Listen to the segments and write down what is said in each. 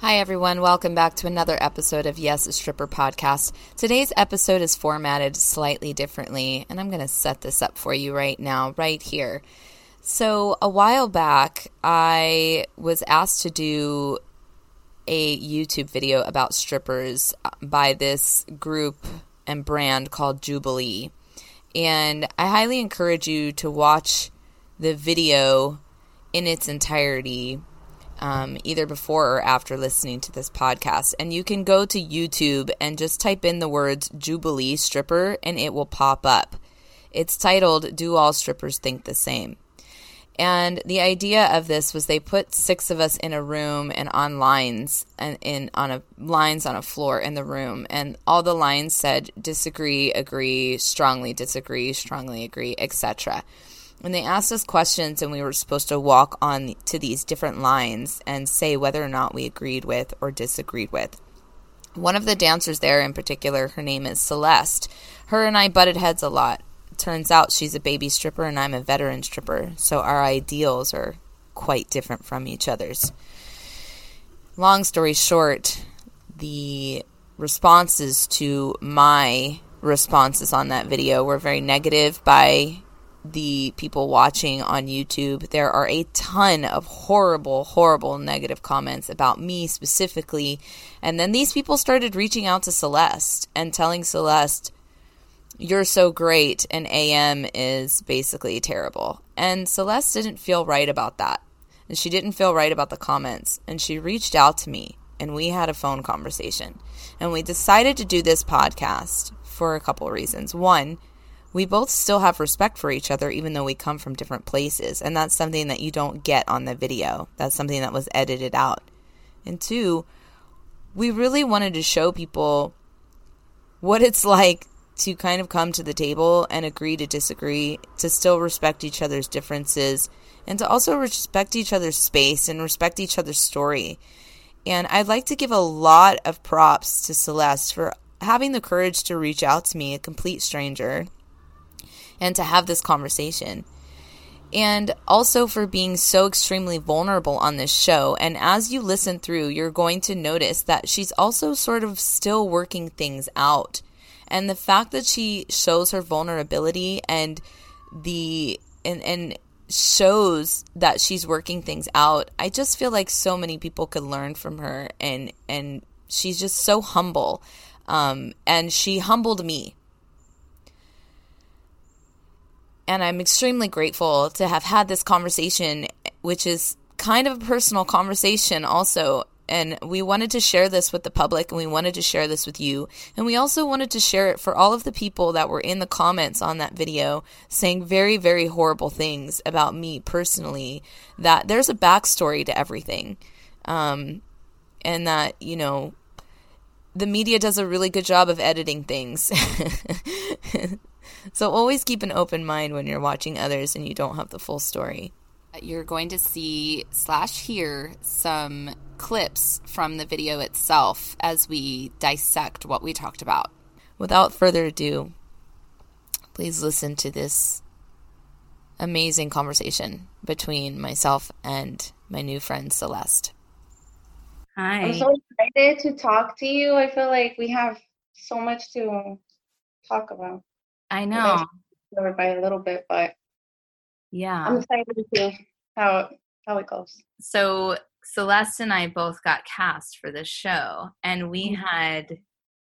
Hi, everyone. Welcome back to another episode of Yes, a Stripper podcast. Today's episode is formatted slightly differently, and I'm going to set this up for you right now, right here. So, a while back, I was asked to do a YouTube video about strippers uh, by this group and brand called Jubilee. And I highly encourage you to watch the video in its entirety um, either before or after listening to this podcast. And you can go to YouTube and just type in the words Jubilee stripper and it will pop up. It's titled Do All Strippers Think the Same? And the idea of this was they put six of us in a room and on lines and in on a lines on a floor in the room and all the lines said disagree, agree, strongly disagree, strongly agree, etc and they asked us questions and we were supposed to walk on to these different lines and say whether or not we agreed with or disagreed with. One of the dancers there in particular her name is celeste. Her and i butted heads a lot. Turns out she's a baby stripper and i'm a veteran stripper so our ideals are quite different from each other's. Long story short the responses to my responses on that video were very negative by the people watching on YouTube, there are a ton of horrible, horrible negative comments about me specifically. And then these people started reaching out to Celeste and telling Celeste, You're so great, and AM is basically terrible. And Celeste didn't feel right about that. And she didn't feel right about the comments. And she reached out to me, and we had a phone conversation. And we decided to do this podcast for a couple reasons. One, we both still have respect for each other even though we come from different places. And that's something that you don't get on the video. That's something that was edited out. And two we really wanted to show people what it's like to kind of come to the table and agree to disagree to still respect each other's differences and to also respect each other's space and respect each other's story. And i'd like to give a lot of props to celeste for having the courage to reach out to me a complete stranger and to have this conversation. And also for being so extremely vulnerable on this show. And as you listen through, you're going to notice that she's also sort of still working things out. And the fact that she shows her vulnerability and the and and shows that she's working things out, I just feel like so many people could learn from her and and she's just so humble. Um, and she humbled me and I'm extremely grateful to have had this conversation, which is kind of a personal conversation also. And we wanted to share this with the public and we wanted to share this with you. And we also wanted to share it for all of the people that were in the comments on that video saying very, very horrible things about me personally. That there's a backstory to everything. Um, and that, you know, the media does a really good job of editing things. So always keep an open mind when you're watching others and you don't have the full story. You're going to see slash hear some clips from the video itself as we dissect what we talked about. Without further ado, please listen to this amazing conversation between myself and my new friend Celeste. Hi. I'm so excited to talk to you. I feel like we have so much to talk about. I know. Covered by a little bit, but yeah, I'm excited to see how how it goes. So Celeste and I both got cast for this show, and we mm-hmm. had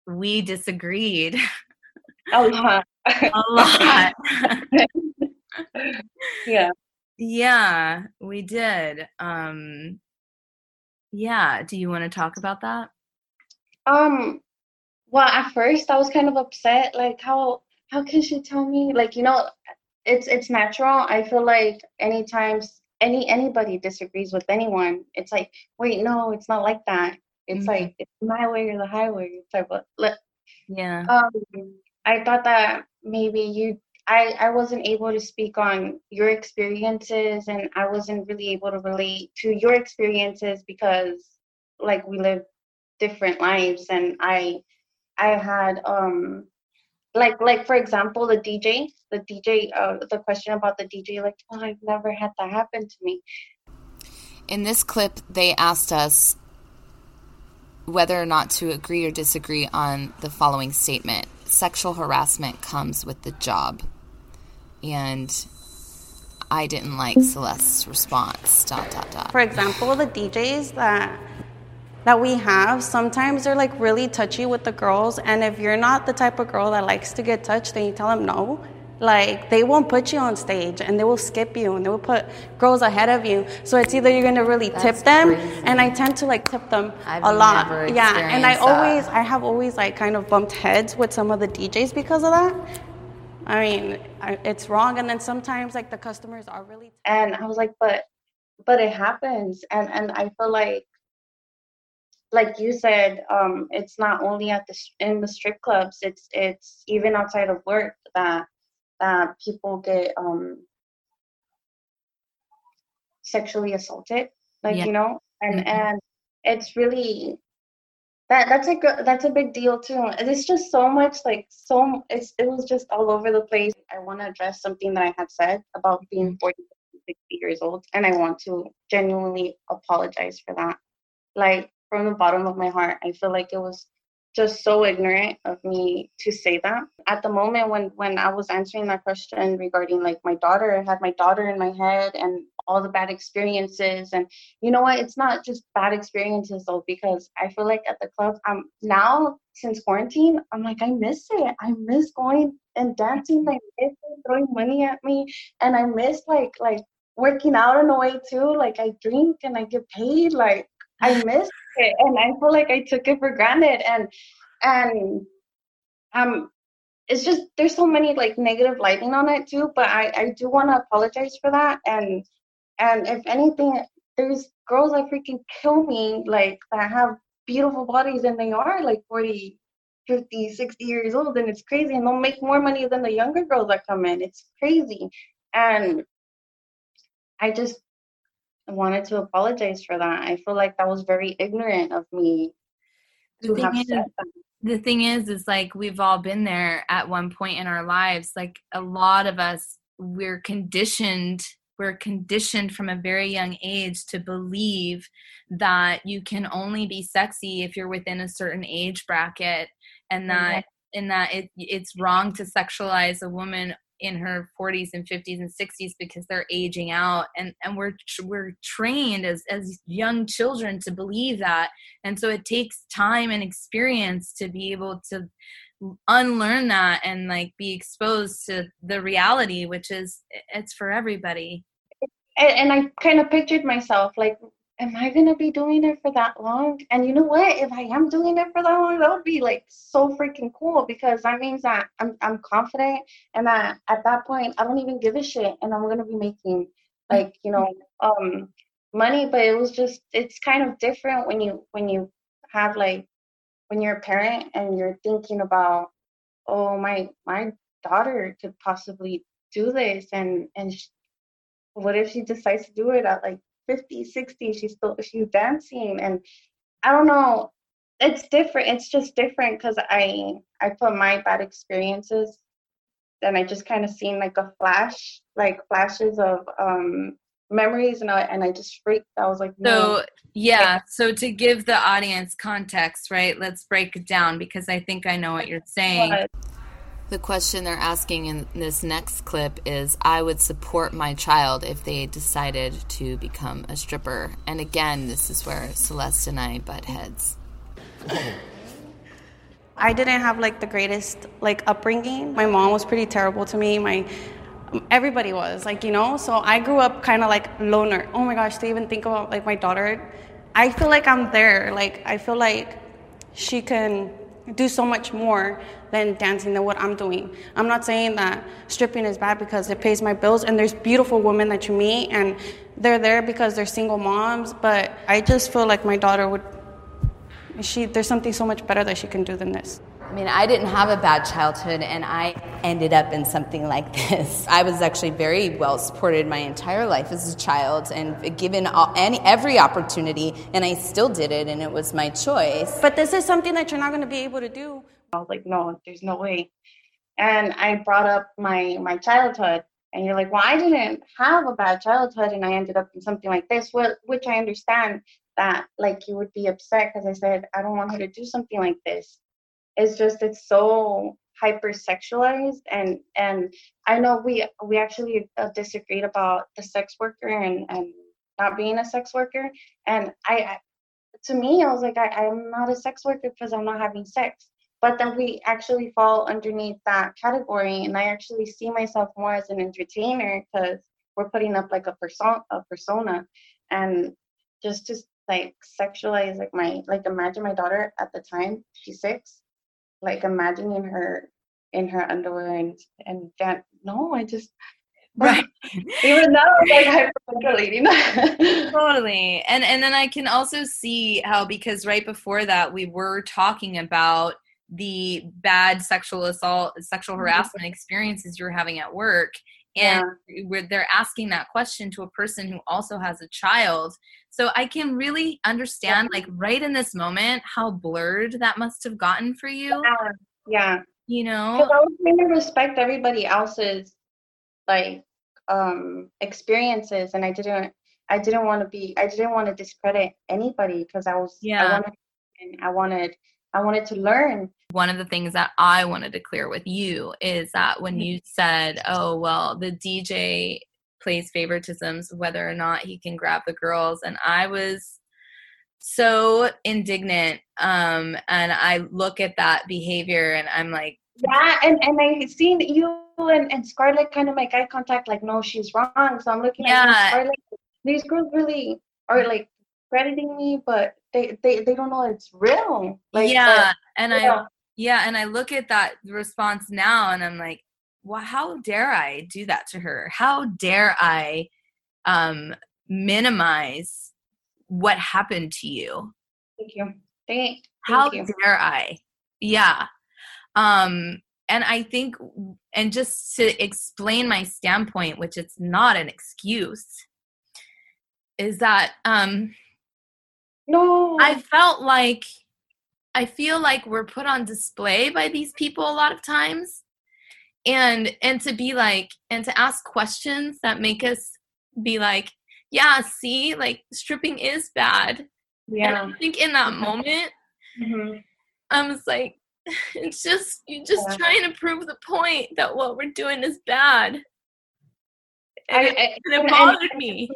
we disagreed a lot. a lot. yeah. Yeah, we did. Um yeah, do you want to talk about that? Um well, at first I was kind of upset like how how can she tell me like you know it's it's natural i feel like anytime any anybody disagrees with anyone it's like wait no it's not like that It's mm-hmm. like it's my way or the highway type of. Like Yeah. Um, I thought that maybe you I, I wasn't able to speak on your experiences and I wasn't really able to relate to your experiences because like we live different lives and I I had um like like for example the DJ the DJ uh, the question about the DJ like oh I've never had that happen to me. In this clip they asked us whether or not to agree or disagree on the following statement. Sexual harassment comes with the job and I didn't like Celeste's response. Dot dot dot. For example, the DJs that that we have sometimes they're like really touchy with the girls, and if you're not the type of girl that likes to get touched, then you tell them no. Like they won't put you on stage, and they will skip you, and they will put girls ahead of you. So it's either you're gonna really That's tip them, crazy. and I tend to like tip them I've a lot. yeah, and I always, I have always like kind of bumped heads with some of the DJs because of that. I mean, I, it's wrong. And then sometimes like the customers are really. And I was like, but, but it happens. And, and I feel like, like you said, um, it's not only at the, in the strip clubs, it's, it's even outside of work that, that people get, um, sexually assaulted, like, yeah. you know, and, mm-hmm. and it's really that that's a good that's a big deal too it's just so much like so it's it was just all over the place i want to address something that i had said about being mm-hmm. 40 60 years old and i want to genuinely apologize for that like from the bottom of my heart. I feel like it was just so ignorant of me to say that. At the moment when when i was answering that question regarding like my daughter i had my daughter in my head and all the bad experiences. And you know what? It's not just bad experiences though because i feel like at the club i'm now since quarantine i'm like i miss it. I miss going and dancing i miss throwing money at me. And i miss like like working out in a way too. Like i drink and i get paid. Like i miss and i feel like i took it for granted and and um it's just there's so many like negative lighting on it too but i i do want to apologize for that and and if anything, there's girls that freaking kill me, like that have beautiful bodies and they are like 40, 50, 60 years old, and it's crazy. And they'll make more money than the younger girls that come in. It's crazy. And I just wanted to apologize for that. I feel like that was very ignorant of me to have is, said that. The thing is, is like we've all been there at one point in our lives. Like a lot of us, we're conditioned we're conditioned from a very young age to believe that you can only be sexy if you're within a certain age bracket and that mm-hmm. in that it, it's wrong to sexualize a woman in her 40s and 50s and 60s because they're aging out. And and we're we're trained as as young children to believe that. And so it takes time and experience to be able to unlearn that and like be exposed to the reality which is it's for everybody. And, and i kind of pictured myself like am i going to be doing it for that long? And you know what? If i am doing it for that long that would be like so freaking cool because that means that i'm, I'm confident and that at that point i don't even give a shit and i'm going to be making like you know um money. But it was just it's kind of different when you when you have like when you're a parent and you're thinking about oh my my daughter could possibly do this and and she, what if she decides to do it at like 50 60 she's still she's dancing and i don't know it's different it's just different because i i put my bad experiences and i just kind of seen like a flash like flashes of um memories and I and I just freaked. I was like, no. So yeah, so to give the audience context, right? Let's break it down because I think I know what you're saying. The question they're asking in this next clip is I would support my child if they decided to become a stripper. And again, this is where Celeste and I butt heads. I didn't have like the greatest like upbringing. My mom was pretty terrible to me. My everybody was like you know so i grew up kind of like loner oh my gosh to even think about like my daughter i feel like i'm there like i feel like she can do so much more than dancing than what i'm doing i'm not saying that stripping is bad because it pays my bills and there's beautiful women that you meet and they're there because they're single moms but i just feel like my daughter would she there's something so much better that she can do than this. I mean, I didn't have a bad childhood and I ended up in something like this. I was actually very well supported my entire life as a child and given all, any, every opportunity, and I still did it, and it was my choice. But this is something that you're not going to be able to do. I was like, no, there's no way. And I brought up my my childhood, and you're like, well, I didn't have a bad childhood, and I ended up in something like this, Well, which I understand that like you would be upset because I said I don't want her to do something like this it's just it's so hypersexualized and and i know we we actually uh, disagreed about the sex worker and and not being a sex worker. And i, I to me i was like I, i'm not a sex worker because i'm not having sex. But then we actually fall underneath that category and i actually see myself more as an entertainer because we're putting up like a person a persona. And just to like sexualize like my like imagine my daughter at the time she's six like imagining her in her underwear and and that no i just right. even now like hyperventilating. Totally. And and then i can also see how because right before that we were talking about the bad sexual assault sexual mm-hmm. harassment experiences you're having at work and yeah. where they're asking that question to a person who also has a child so i can really understand yeah. like right in this moment how blurred that must have gotten for you yeah, yeah. you know i was trying to respect everybody else's like um experiences and i didn't i didn't want to be i didn't want to discredit anybody because i was yeah i wanted i wanted i wanted to learn one of the things that I wanted to clear with you is that when you said, oh, well, the DJ plays favoritisms, whether or not he can grab the girls, and I was so indignant. Um, and I look at that behavior and I'm like, yeah, and, and I seen you and, and Scarlett kind of make eye contact, like, no, she's wrong. So I'm looking yeah. at Scarlett. These girls really are like crediting me, but they, they, they don't know it's real. Like, yeah, and I yeah, and I look at that response now and I'm like, well, how dare I do that to her? How dare I um, minimize what happened to you? Thank you. Thank, thank how you. dare I? Yeah. Um, and I think, and just to explain my standpoint, which it's not an excuse, is that um, no, I felt like I feel like we're put on display by these people a lot of times. And and to be like and to ask questions that make us be like, yeah, see, like stripping is bad. Yeah. And I think in that moment, mm-hmm. I was like, it's just you're just yeah. trying to prove the point that what we're doing is bad. And, I, I, and it bothered and, me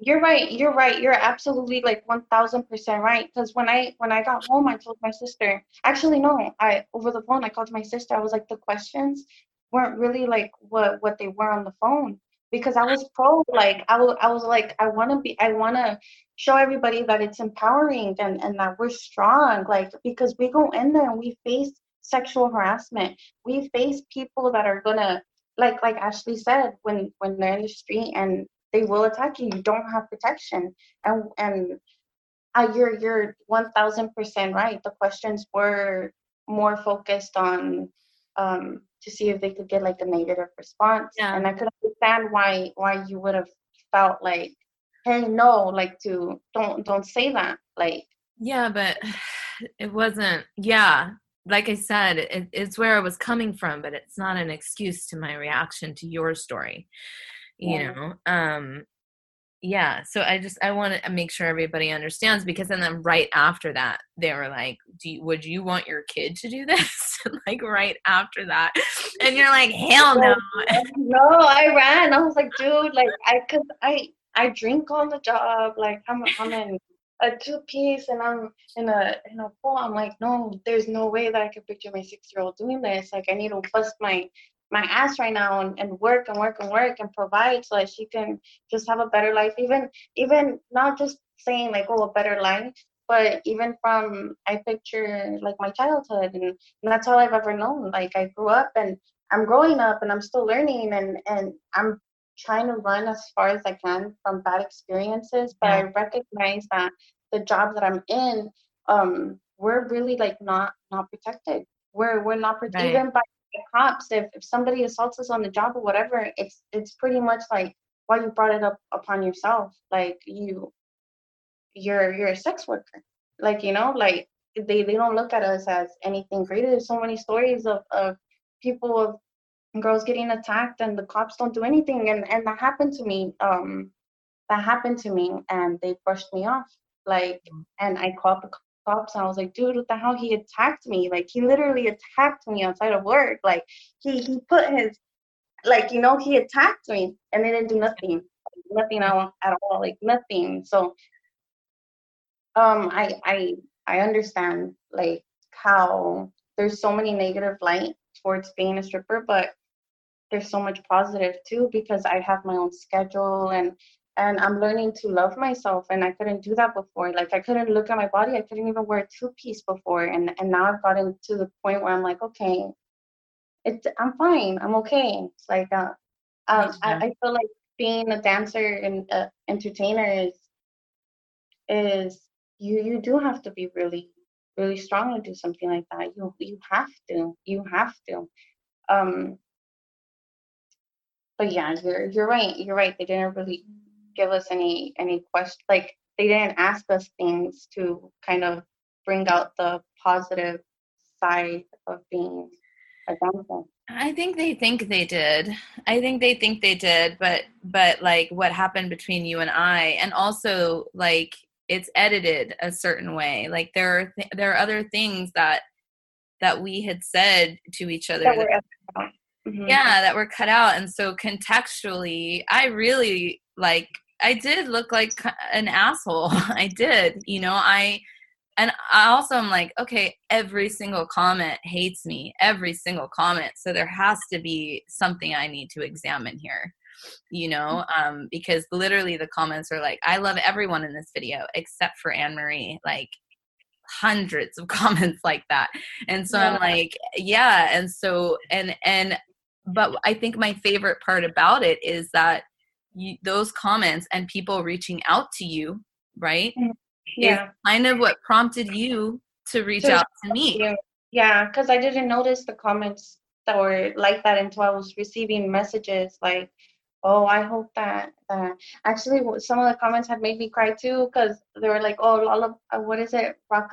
you're right you're right you're absolutely like 1000% right because when i when i got home i told my sister actually no i over the phone i called my sister i was like the questions weren't really like what what they were on the phone because i was pro like i was, I was like i want to be i want to show everybody that it's empowering and and that we're strong like because we go in there and we face sexual harassment. We face people that are gonna like like ashley said when when they're in the street and they will attack you. You don't have protection, and and uh, you're you're one thousand percent right. The questions were more focused on um, to see if they could get like a negative response, yeah. and I could understand why why you would have felt like, hey, no, like to don't don't say that, like. Yeah, but it wasn't. Yeah, like I said, it, it's where I was coming from, but it's not an excuse to my reaction to your story you yeah. know um yeah so i just i want to make sure everybody understands because then then right after that they were like do you, would you want your kid to do this like right after that and you're like hell no no i ran i was like dude like i could i i drink on the job like i'm i'm in a two piece and i'm in a in a pool i'm like no there's no way that i could picture my six year old doing this like i need to bust my my ass right now and, and work and work and work and provide so that she can just have a better life even even not just saying like oh a better life but even from i picture like my childhood and, and that's all i've ever known like i grew up and i'm growing up and i'm still learning and and i'm trying to run as far as i can from bad experiences but yeah. i recognize that the job that i'm in um we're really like not not protected. We're we're not protected right. even by cops. If if somebody assaults us on the job or whatever, it's it's pretty much like why well, you brought it up upon yourself. Like you you're you're a sex worker. Like, you know, like they, they don't look at us as anything greater. There's so many stories of, of people of girls getting attacked and the cops don't do anything and, and that happened to me. Um that happened to me and they brushed me off. Like mm. and I called the cops and I was like, dude, what the hell? He attacked me. Like he literally attacked me outside of work. Like he he put his like, you know, he attacked me and they didn't do nothing. Nothing at all, like nothing. So um I I I understand like how there's so many negative light towards being a stripper, but there's so much positive too because I have my own schedule and and I'm learning to love myself and I couldn't do that before. Like I couldn't look at my body. I couldn't even wear a two piece before and and now I've gotten to the point where I'm like, okay, it's I'm fine. I'm okay. It's like uh, um, I, I feel like being a dancer and uh, entertainer is is you you do have to be really really strong to do something like that. You you have to. You have to. Um but yeah, you're you're right. You're right. They didn't really give us any any question like they didn't ask us things to kind of bring out the positive side of being a dancer. I think they think they did. I think they think they did, but but like what happened between you and I and also like it's edited a certain way like there are th- there are other things that that we had said to each other that that, mm-hmm. yeah that were cut out and so contextually i really like i did look like an asshole i did you know i and i also am like okay every single comment hates me every single comment so there has to be something i need to examine here you know, um, because literally the comments are like, I love everyone in this video except for Anne Marie. Like, hundreds of comments like that. And so yeah. I'm like, yeah. And so, and, and, but I think my favorite part about it is that you, those comments and people reaching out to you, right? Mm, yeah. Is kind of what prompted you to reach out to me. Yeah, because I didn't notice the comments that were like that until I was receiving messages like, oh i hope that that actually some of the comments had made me cry too because they were like oh all of uh, what is it rock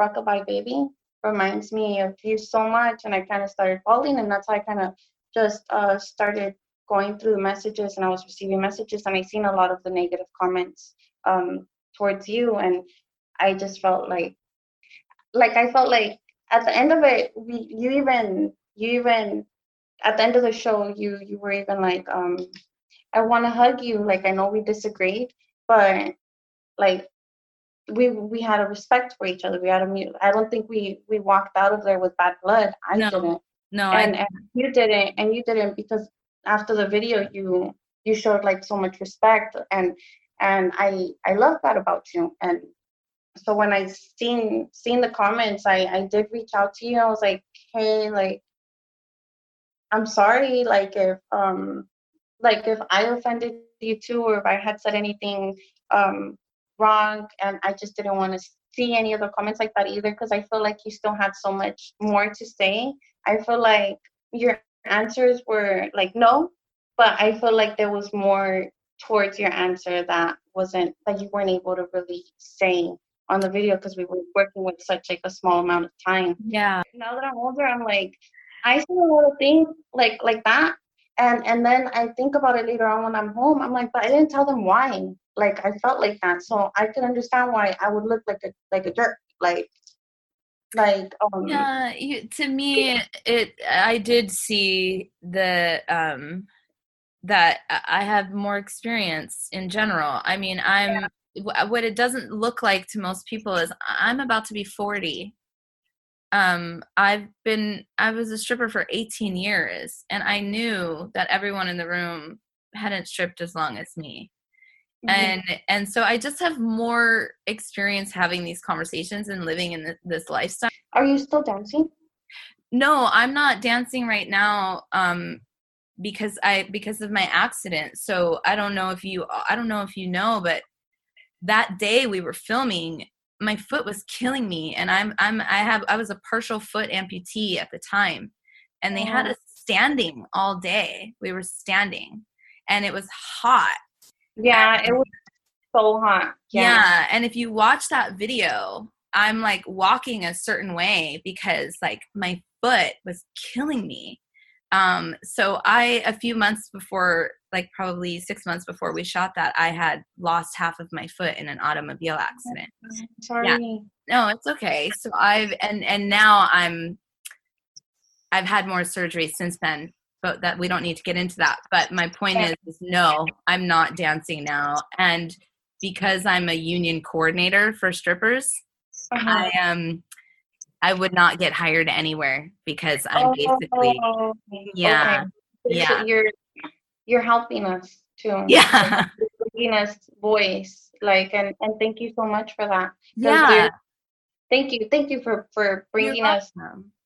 rockabye baby reminds me of you so much and i kind of started falling and that's how i kind of just uh, started going through the messages and i was receiving messages and i seen a lot of the negative comments um, towards you and i just felt like like i felt like at the end of it we you even you even at the end of the show you you were even like um i want to hug you like i know we disagreed but like we we had a respect for each other. We had a i don't think we we walked out of there with bad blood. I no, didn't. No and, and you didn't and you didn't because after the video you you showed like so much respect and and i i love that about you and so when i seen seen the comments i i did reach out to you i was like hey like I'm sorry, like if um like if I offended you too, or if I had said anything um wrong, and I just didn't want to see any other comments like that either, because I feel like you still had so much more to say. I feel like your answers were like no, but I feel like there was more towards your answer that wasn't that you weren't able to really say on the video because we were working with such like a small amount of time. Yeah. Now that I'm older, I'm like, I see a lot of things like like that, and and then I think about it later on when I'm home. I'm like, but I didn't tell them why. Like I felt like that, so I could understand why I would look like a like a jerk. Like like um yeah you, to me it i did see the um that i have more experience in general i mean i'm yeah. what it doesn't look like to most people is i'm about to be 40 um, I've been I was a stripper for 18 years and I knew that everyone in the room hadn't stripped as long as me. Mm-hmm. And and so I just have more experience having these conversations and living in this lifestyle. Are you still dancing? No, I'm not dancing right now um because I because of my accident. So I don't know if you I don't know if you know but that day we were filming my foot was killing me and i'm i'm i have i was a partial foot amputee at the time and they had Oh. us standing all day we were standing and it was hot Yeah, it was so hot. yeah. and if you watch that video i'm like walking a certain way because like my foot was killing me um so i a few months before like probably six months before we shot that i had lost half of my foot in an automobile accident Sorry. no it's okay so i've and and now i'm i've had more surgery since then but that we don't need to get into that but my point is, is no i'm not dancing now and because i'm a union coordinator for strippers Uh-huh. i am i would not get hired anywhere because i'm basically Oh, yeah, okay. yeah. You're you're helping us too. yeah You're giving us voice, like, and and thank you so much for that. yeah Thank you, thank you for for bringing us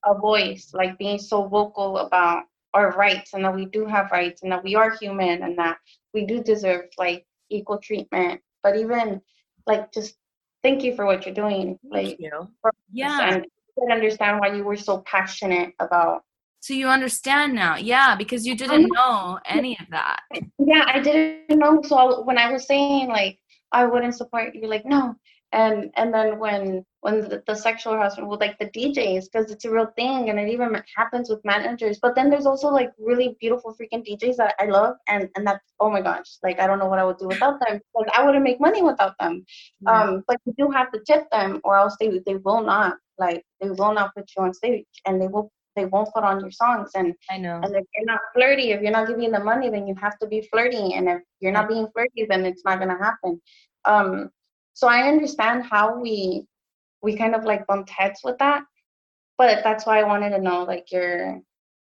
a voice, like being so vocal about our rights and that we do have rights and that we are human and that we do deserve like equal treatment. But even like just thank you for what you're doing. Like Thank you. yeah and I understand why you were so passionate about so you understand now yeah because you didn't know any of that yeah i didn't know so when i was saying like i wouldn't support you like no and and then when when the, the sexual harassment with like the djs because it's a real thing and it even happens with managers but then there's also like really beautiful freaking djs that i love and and that's oh my gosh like i don't know what i would do without them because i wouldn't make money without them um but you do have to tip them or else they they will not like they will not put you on stage and they will they won't put on your songs and i know and if you're not flirty, if you're not giving the money, then you have to be flirty. And if you're not being flirty, then it's not gonna happen. Um, so I understand how we we kind of like bumped heads with that, but that's why I wanted to know like your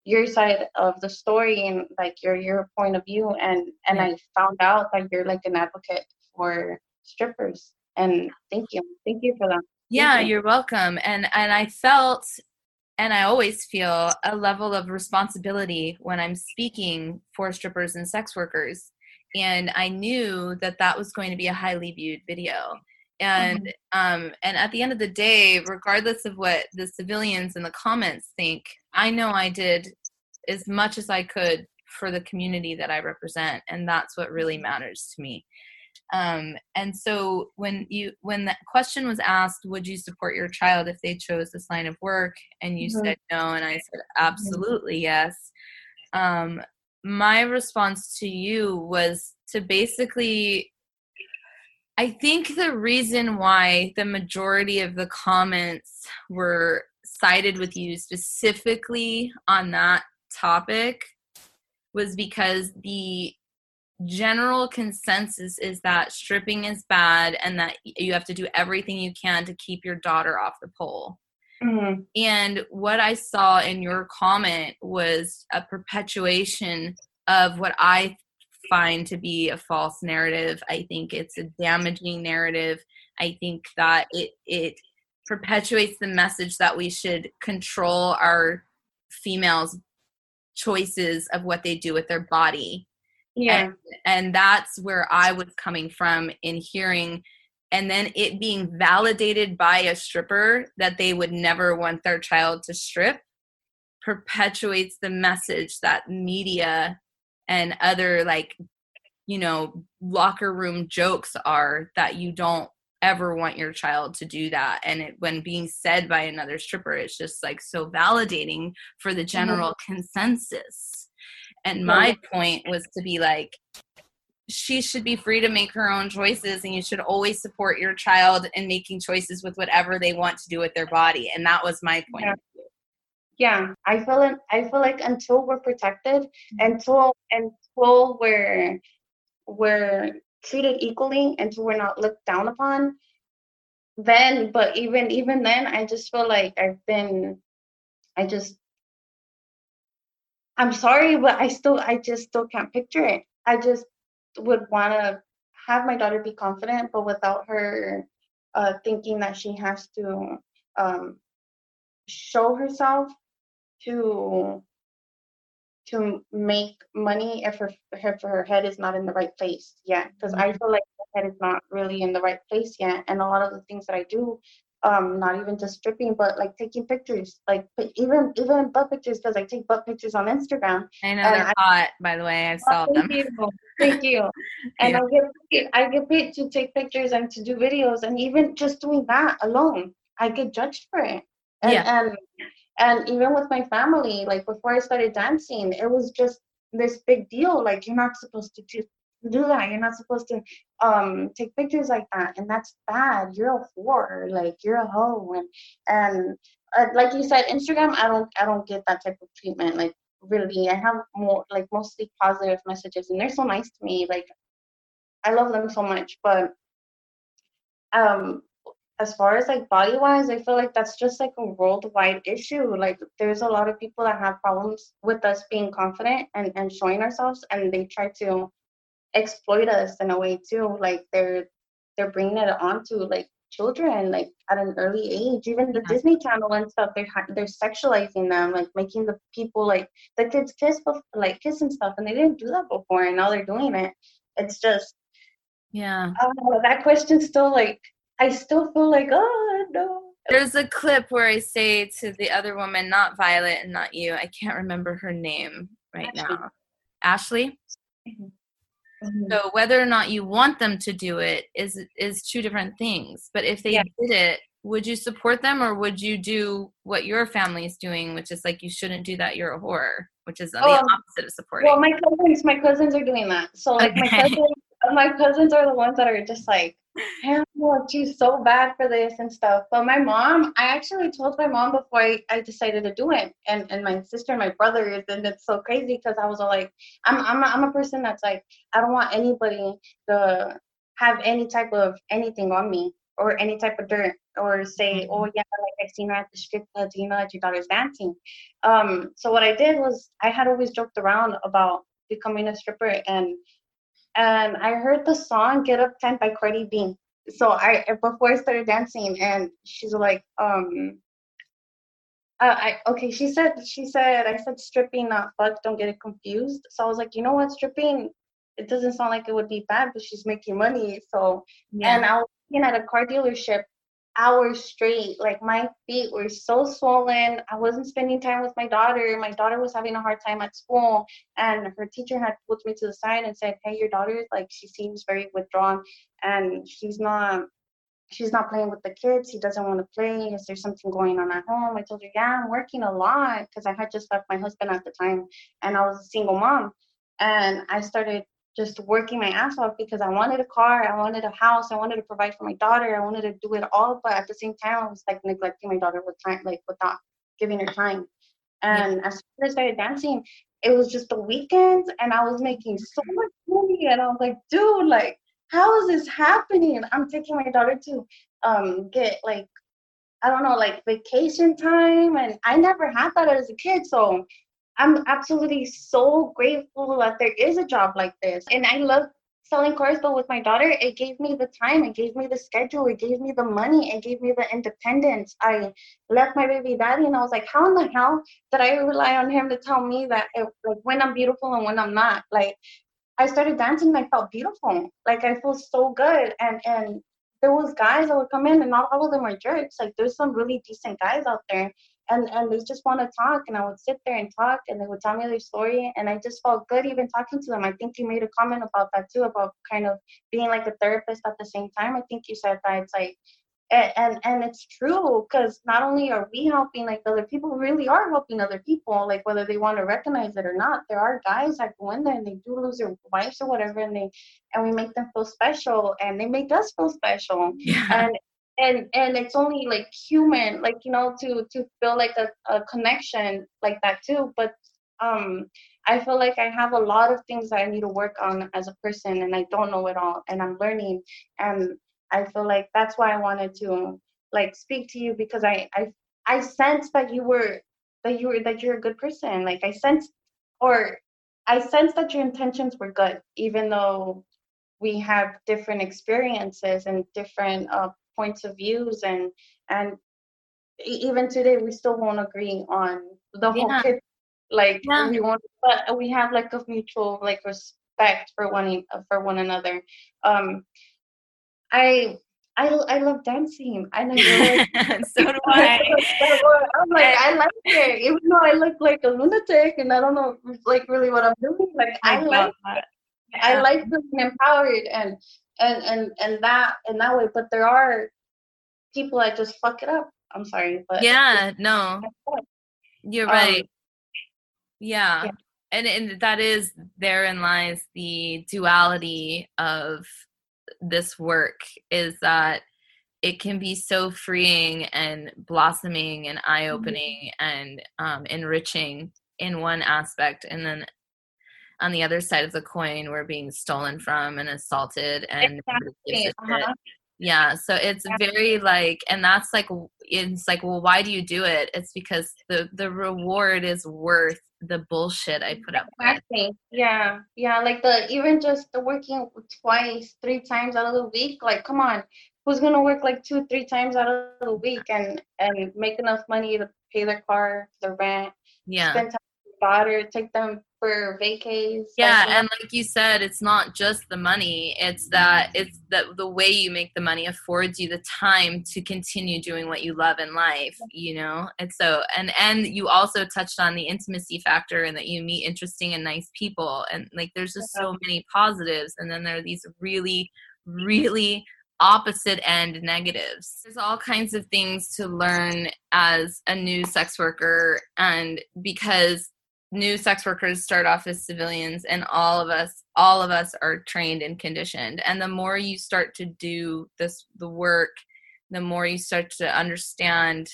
your side of the story and like your your point of view. And and Yeah. I found out that you're like an advocate for strippers. And thank you, thank you for that. yeah you. you're welcome and and i felt and i always feel a level of responsibility when i'm speaking for strippers and sex workers and i knew that that was going to be a highly viewed video and um and at the end of the day regardless of what the civilians in the comments think i know i did as much as i could for the community that i represent and that's what really matters to me. Um, and so when you when that question was asked would you support your child if they chose this line of work? And you Mhm. said no and i said absolutely yes. Um, my response to you was to basically i think the reason why the majority of the comments were sided with you specifically on that topic was because the general consensus is that stripping is bad and that you have to do everything you can to keep your daughter off the pole. Mhm. And what I saw in your comment was a perpetuation of what I find to be a false narrative. I think it's a damaging narrative. I think that it it perpetuates the message that we should control our females choices of what they do with their body Yeah. and that's where i was coming from in hearing and then it being validated by a stripper that they would never want their child to strip perpetuates the message that media and other like you know locker room jokes are that you don't ever want your child to do that. And it, when being said by another stripper it's just like so validating for the mm-hmm. general consensus. And my point was to be like she should be free to make her own choices and you should always support your child in making choices with whatever they want to do with their body. And that was my point. Yeah. Yeah i feel i feel like until we're protected until until we're we're treated equally until we're not looked down upon then but even even then i just feel like i've been i just i'm sorry but i still i just still can't picture it. I just would want to have my daughter be confident but without her uh thinking that she has to um show herself to to make money if her if her head is not in the right place. Yeah, because I feel like her head is not really in the right place yet, and a lot of the things that I do um not even just stripping but like taking pictures like even even butt pictures because i take butt pictures on instagram i know they're I, hot by the way i saw oh, thank them you. thank you and yeah. i get paid, i get paid to take pictures and to do videos and even just doing that alone i get judged for it and yeah. and and even with my family like before i started dancing it was just this big deal like you're not supposed to do do that. You're not supposed to um take pictures like that, and that's bad. You're a whore, like you're a hoe, and and uh, like you said, Instagram. I don't I don't get that type of treatment. Like really, I have more like mostly positive messages, and they're so nice to me. Like I love them so much, but um as far as like body wise, I feel like that's just like a worldwide issue. Like there's a lot of people that have problems with us being confident and, and showing ourselves and they try to exploit us in a way too. Like they're they're bringing it onto like children like at an early age. Even the yeah. Disney Channel and stuff, they're they're sexualizing them, like making the people like the kids kiss like kiss and stuff, and they didn't do that before, and now they're doing it. It's just yeah. Uh, that question still like I still feel like oh no. There's a clip where I say to the other woman, not Violet and not you, I can't remember her name right Ashley. now. Ashley? Mm-hmm. Mm-hmm. So whether or not you want them to do it is is two different things. But if they yeah. did it, would you support them or would you do what your family is doing, which is like you shouldn't do that, you're a whore, which is the um, opposite of supporting. Well, my cousins, my cousins are doing that. So like okay. my cousins, my cousins are the ones that are just like I want you so bad for this and stuff. But my mom, I actually told my mom before I, I decided to do it, and and my sister and my brother, and it's so crazy because I was like, I'm I'm a, I'm a person that's like I don't want anybody to have any type of anything on me or any type of dirt or say, mm-hmm. oh yeah, like I've seen her at the strip club, do you know that your daughter's dancing? Um, so what I did was I had always joked around about becoming a stripper and and I heard the song "Get Up 10" by Cardi B. So I before I started dancing, and she's like, um, uh, I okay. She said she said I said stripping, not fuck. Don't get it confused. So I was like, you know what, stripping. It doesn't sound like it would be bad, but she's making money. So yeah. and I was working at a car dealership hours straight. Like my feet were so swollen. I wasn't spending time with my daughter. My daughter was having a hard time at school, and her teacher had pulled me to the side and said, "Hey, your daughter like she seems very withdrawn, and she's not." She's not playing with the kids. She doesn't want to play. Is there something going on at home? I told her, yeah, I'm working a lot because I had just left my husband at the time and I was a single mom. And I started just working my ass off because I wanted a car, I wanted a house, I wanted to provide for my daughter, I wanted to do it all, but at the same time, I was like neglecting my daughter with time, like without giving her time. And yeah. as soon as I started dancing, it was just the weekends, and I was making so much money, and I was like, dude, like, how is this happening? I'm taking my daughter to um get like I don't know, like vacation time, and I never had that as a kid, so I'm absolutely so grateful that there is a job like this. And I love selling cars, but with my daughter, it gave me the time, it gave me the schedule, it gave me the money, it gave me the independence. I left my baby daddy and I was like, how in the hell did I rely on him to tell me that it, like when I'm beautiful and when I'm not? Like I started dancing and I felt beautiful. Like I feel so good. And and there was guys that would come in and not all of them are jerks. Like there's some really decent guys out there and and they just want to talk and i would sit there and talk and they would tell me their story and i just felt good even talking to them. I think you made a comment about that too about kind of being like a therapist at the same time. I think you said that it's like and and, and it's true because not only are we helping like other people really are helping other people like whether they want to recognize it or not. There are guys that go in there and they do lose their wives or whatever and they and we make them feel special and they make us feel special. Yeah. and and and it's only like human like you know to to feel like a, a connection like that too. But um i feel like i have a lot of things that i need to work on as a person and i don't know it all and i'm learning. And i feel like that's why i wanted to like speak to you because i i i sense that you were that you were that you're a good person. Like i sense or i sense that your intentions were good even though we have different experiences and different uh, points of views and and even today we still won't agree on the whole yeah. kid like yeah. we want but we have like a mutual like respect for one for one another um I I, I love dancing. I like so do I. I'm like I like it, even though I look like a lunatic and I don't know like really what I'm doing. Like I, I like that. Yeah. I like feeling empowered and and and and that in that way. But there are people that just fuck it up. I'm sorry, but yeah, no, you're um, right. Yeah. yeah. And, and that is therein lies the duality of this work is that it can be so freeing and blossoming and eye opening mm-hmm. and um, enriching in one aspect and then on the other side of the coin we're being stolen from and assaulted and exactly. uh-huh. yeah so it's very like and that's like it's like well why do you do it? It's because the the reward is worth the bullshit i put up exactly. with yeah. Yeah like the even just the working twice three times out of the week like come on. Who's gonna work like two three times out of the week and and make enough money to pay their car their rent yeah. spend time with their daughter take them for vacays. Yeah, like, and like you said, it's not just the money. It's that it's that the way you make the money affords you the time to continue doing what you love in life, you know? And so and and you also touched on the intimacy factor and that you meet interesting and nice people and like there's just so many positives and then there are these really really opposite end negatives. There's all kinds of things to learn as a new sex worker and because new sex workers start off as civilians and all of us all of us are trained and conditioned and the more you start to do this the work the more you start to understand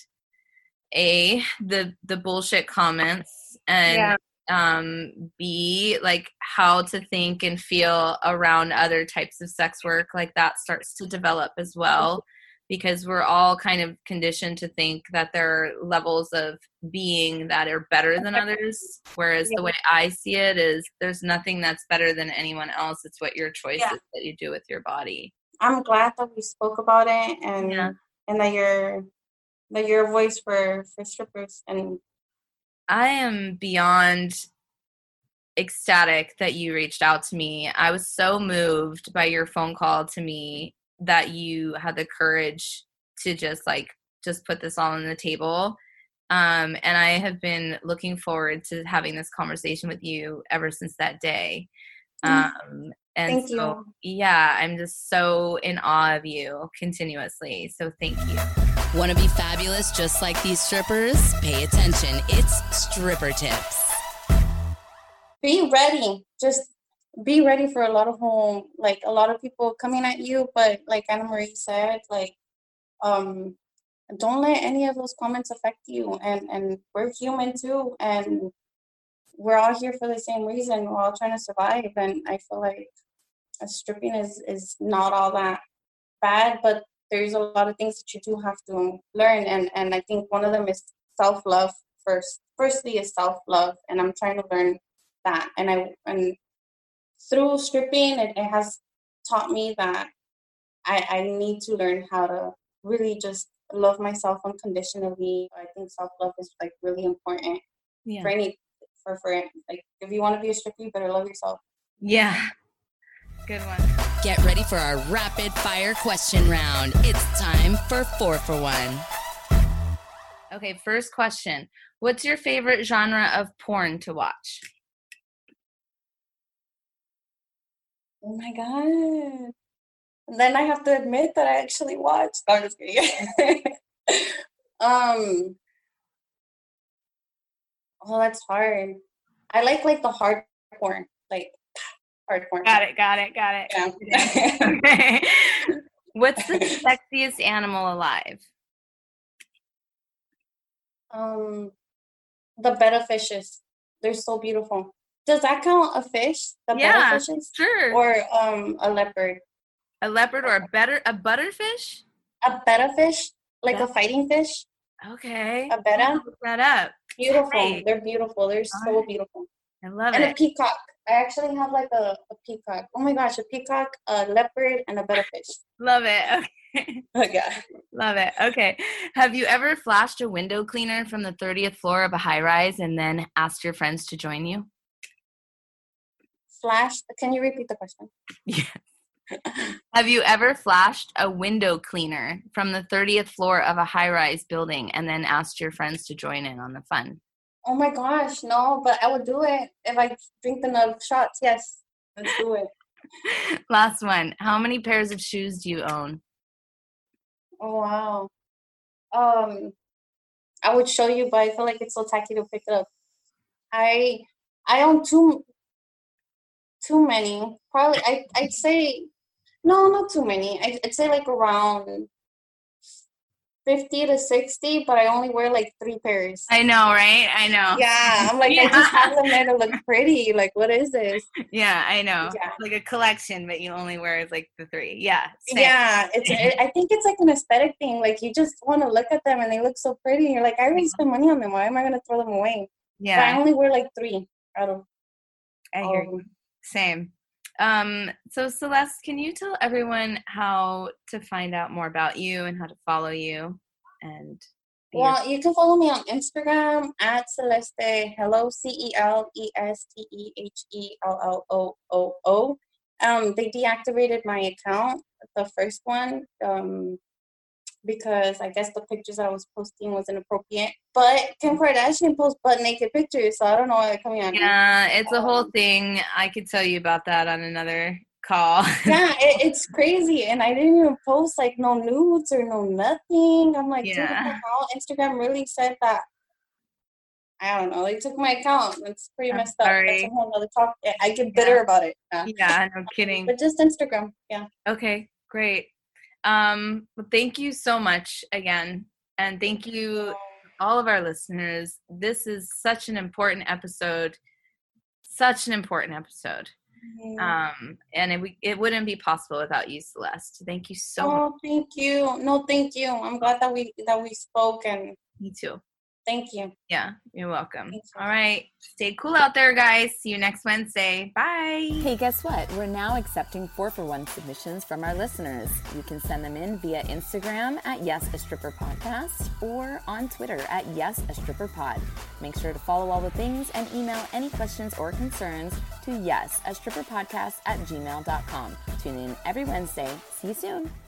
a the the bullshit comments and yeah. um b like how to think and feel around other types of sex work like that starts to develop as well because we're all kind of conditioned to think that there are levels of being that are better than others whereas yeah. the way i see it is there's nothing that's better than anyone else it's what your choice yeah. is that you do with your body i'm glad that we spoke about it and yeah. and that you're that you're a voice for for strippers and i am beyond ecstatic that you reached out to me i was so moved by your phone call to me that you had the courage to just like just put this all on the table um, and i have been looking forward to having this conversation with you ever since that day mm. um, and thank so you. yeah i'm just so in awe of you continuously so thank you want to be fabulous just like these strippers pay attention it's stripper tips be ready just be ready for a lot of home like a lot of people coming at you but like anna marie said like um don't let any of those comments affect you and and we're human too and we're all here for the same reason we're all trying to survive and i feel like stripping is is not all that bad but there's a lot of things that you do have to learn and and i think one of them is self-love first firstly is self-love and i'm trying to learn that and i and through stripping, it, it has taught me that I, I need to learn how to really just love myself unconditionally. I think self love is like really important yeah. for any for for like if you want to be a stripper, you better love yourself. Yeah. Good one. Get ready for our rapid fire question round. It's time for four for one. Okay, first question. What's your favorite genre of porn to watch? Oh my god. Then I have to admit that I actually watched. No, I'm just kidding. um Oh, that's hard. I like like the hard porn, like hard porn. Got it, got it, got it. Yeah. okay. What's the sexiest animal alive? Um the betta fishes. They're so beautiful. Does that count a fish? The yeah, fishes? sure. Or um a leopard? A leopard or a better a butterfish? A betta fish, like a fighting fish. Okay. A betta. Look that up. Beautiful. Right. They're beautiful. They're All so right. beautiful. I love and it. And a peacock. I actually have like a, a peacock. Oh my gosh, a peacock, a leopard, and a betta fish. Love it. Okay. Oh yeah. Love it. Okay. Have you ever flashed a window cleaner from the 30th floor of a high rise and then asked your friends to join you? Flash. Can you repeat the question? Yes. Have you ever flashed a window cleaner from the 30th floor of a high rise building and then asked your friends to join in on the fun? Oh my gosh, no, but I would do it if I drink enough shots. Yes, let's do it. Last one. How many pairs of shoes do you own? Oh wow. Um, I would show you, but I feel like it's so tacky to pick it up. I I own two too many. Probably I I'd say no, not too many. I, I'd say like around 50 to 60, but I only wear like three pairs. I know, right? I know. Yeah, I'm like, yeah. I just have them there to look pretty. Like, what is this? Yeah, I know. Yeah. Like a collection, but you only wear like the three. Yeah. Same. Yeah, it's. It, I think it's like an aesthetic thing. Like, you just want to look at them and they look so pretty. You're like, I already spent money on them. Why am I going to throw them away? Yeah. But I only wear like three out of. I hear you. Same. Um, so Celeste, can you tell everyone how to find out more about you and how to follow you? And well, you can follow me on Instagram at Celeste Hello C E L E S T E H E L L O O O. Um, they deactivated my account, the first one, um, because I guess the pictures that I was posting was inappropriate. But Kim Kardashian posts butt naked pictures, so I don't know why they're coming on. Yeah, it's a whole um, thing. I could tell you about that on another call. yeah, it, it's crazy, and I didn't even post like no nudes or no nothing. I'm like, yeah. dude, Instagram really said that. I don't know. They took my account. It's pretty I'm messed sorry. up. That's a whole other talk. I get bitter yeah. about it. Yeah. yeah, no kidding. but just Instagram. Yeah. Okay, great. Um, well, thank you so much again. And thank you, all of our listeners. This is such an important episode. Such an important episode. Um, and it, it wouldn't be possible without you, Celeste. Thank you so oh, much. thank you. No, thank you. I'm glad that we that we spoke and me too. Thank you. Yeah, you're welcome. You. All right. Stay cool out there, guys. See you next Wednesday. Bye. Hey, guess what? We're now accepting four for one submissions from our listeners. You can send them in via Instagram at Yes a Stripper Podcast or on Twitter at Yes a Stripper Pod. Make sure to follow all the things and email any questions or concerns to Yes a Stripper Podcast at gmail.com. Tune in every Wednesday. See you soon.